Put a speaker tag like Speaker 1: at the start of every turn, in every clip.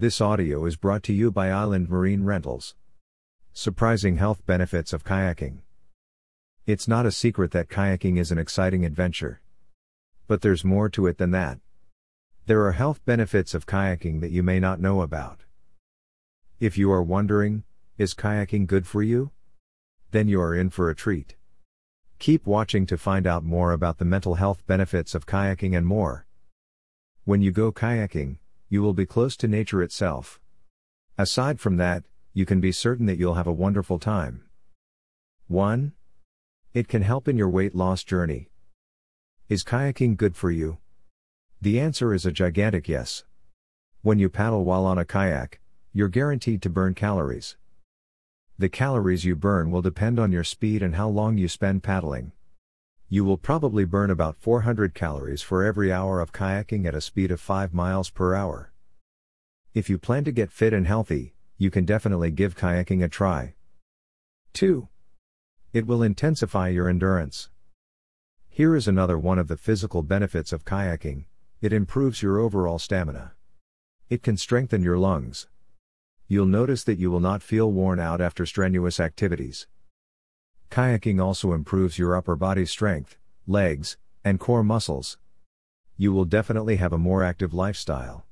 Speaker 1: This audio is brought to you by Island Marine Rentals. Surprising health benefits of kayaking. It's not a secret that kayaking is an exciting adventure. But there's more to it than that. There are health benefits of kayaking that you may not know about. If you are wondering, is kayaking good for you? Then you are in for a treat. Keep watching to find out more about the mental health benefits of kayaking and more. When you go kayaking, you will be close to nature itself. Aside from that, you can be certain that you'll have a wonderful time. 1. It can help in your weight loss journey. Is kayaking good for you? The answer is a gigantic yes. When you paddle while on a kayak, you're guaranteed to burn calories. The calories you burn will depend on your speed and how long you spend paddling. You will probably burn about 400 calories for every hour of kayaking at a speed of 5 miles per hour. If you plan to get fit and healthy, you can definitely give kayaking a try. 2. It will intensify your endurance. Here is another one of the physical benefits of kayaking it improves your overall stamina. It can strengthen your lungs. You'll notice that you will not feel worn out after strenuous activities. Kayaking also improves your upper body strength, legs, and core muscles. You will definitely have a more active lifestyle.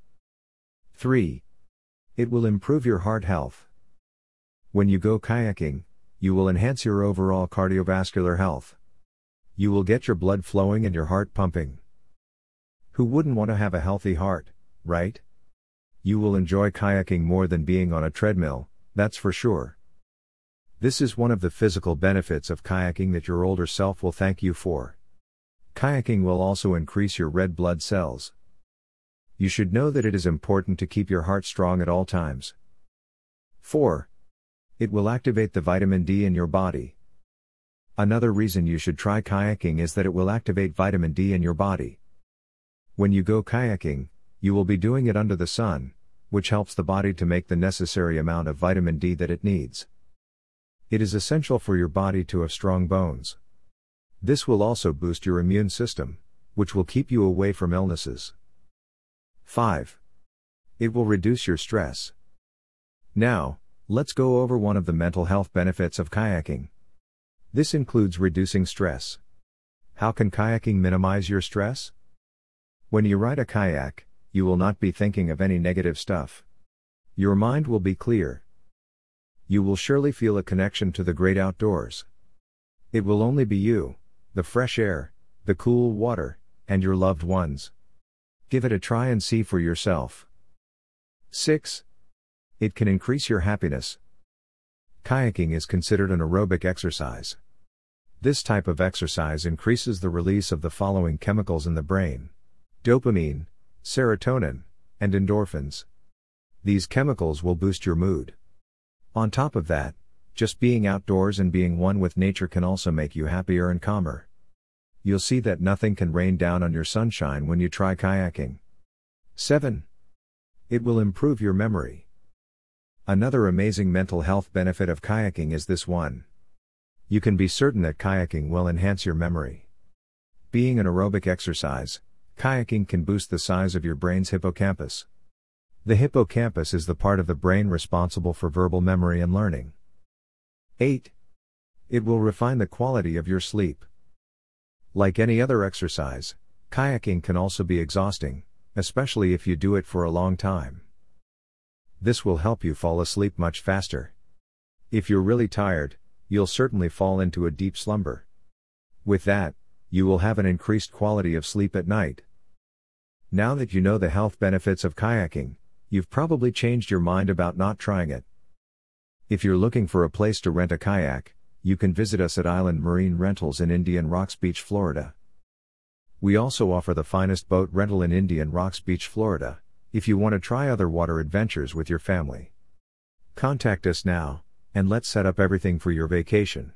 Speaker 1: 3. It will improve your heart health. When you go kayaking, you will enhance your overall cardiovascular health. You will get your blood flowing and your heart pumping. Who wouldn't want to have a healthy heart, right? You will enjoy kayaking more than being on a treadmill, that's for sure. This is one of the physical benefits of kayaking that your older self will thank you for. Kayaking will also increase your red blood cells. You should know that it is important to keep your heart strong at all times. 4. It will activate the vitamin D in your body. Another reason you should try kayaking is that it will activate vitamin D in your body. When you go kayaking, you will be doing it under the sun, which helps the body to make the necessary amount of vitamin D that it needs. It is essential for your body to have strong bones. This will also boost your immune system, which will keep you away from illnesses. 5. It will reduce your stress. Now, let's go over one of the mental health benefits of kayaking. This includes reducing stress. How can kayaking minimize your stress? When you ride a kayak, you will not be thinking of any negative stuff. Your mind will be clear, you will surely feel a connection to the great outdoors. It will only be you, the fresh air, the cool water, and your loved ones. Give it a try and see for yourself. 6. It can increase your happiness. Kayaking is considered an aerobic exercise. This type of exercise increases the release of the following chemicals in the brain dopamine, serotonin, and endorphins. These chemicals will boost your mood. On top of that, just being outdoors and being one with nature can also make you happier and calmer. You'll see that nothing can rain down on your sunshine when you try kayaking. 7. It will improve your memory. Another amazing mental health benefit of kayaking is this one. You can be certain that kayaking will enhance your memory. Being an aerobic exercise, kayaking can boost the size of your brain's hippocampus. The hippocampus is the part of the brain responsible for verbal memory and learning. 8. It will refine the quality of your sleep. Like any other exercise, kayaking can also be exhausting, especially if you do it for a long time. This will help you fall asleep much faster. If you're really tired, you'll certainly fall into a deep slumber. With that, you will have an increased quality of sleep at night. Now that you know the health benefits of kayaking, you've probably changed your mind about not trying it. If you're looking for a place to rent a kayak, you can visit us at Island Marine Rentals in Indian Rocks Beach, Florida. We also offer the finest boat rental in Indian Rocks Beach, Florida, if you want to try other water adventures with your family. Contact us now, and let's set up everything for your vacation.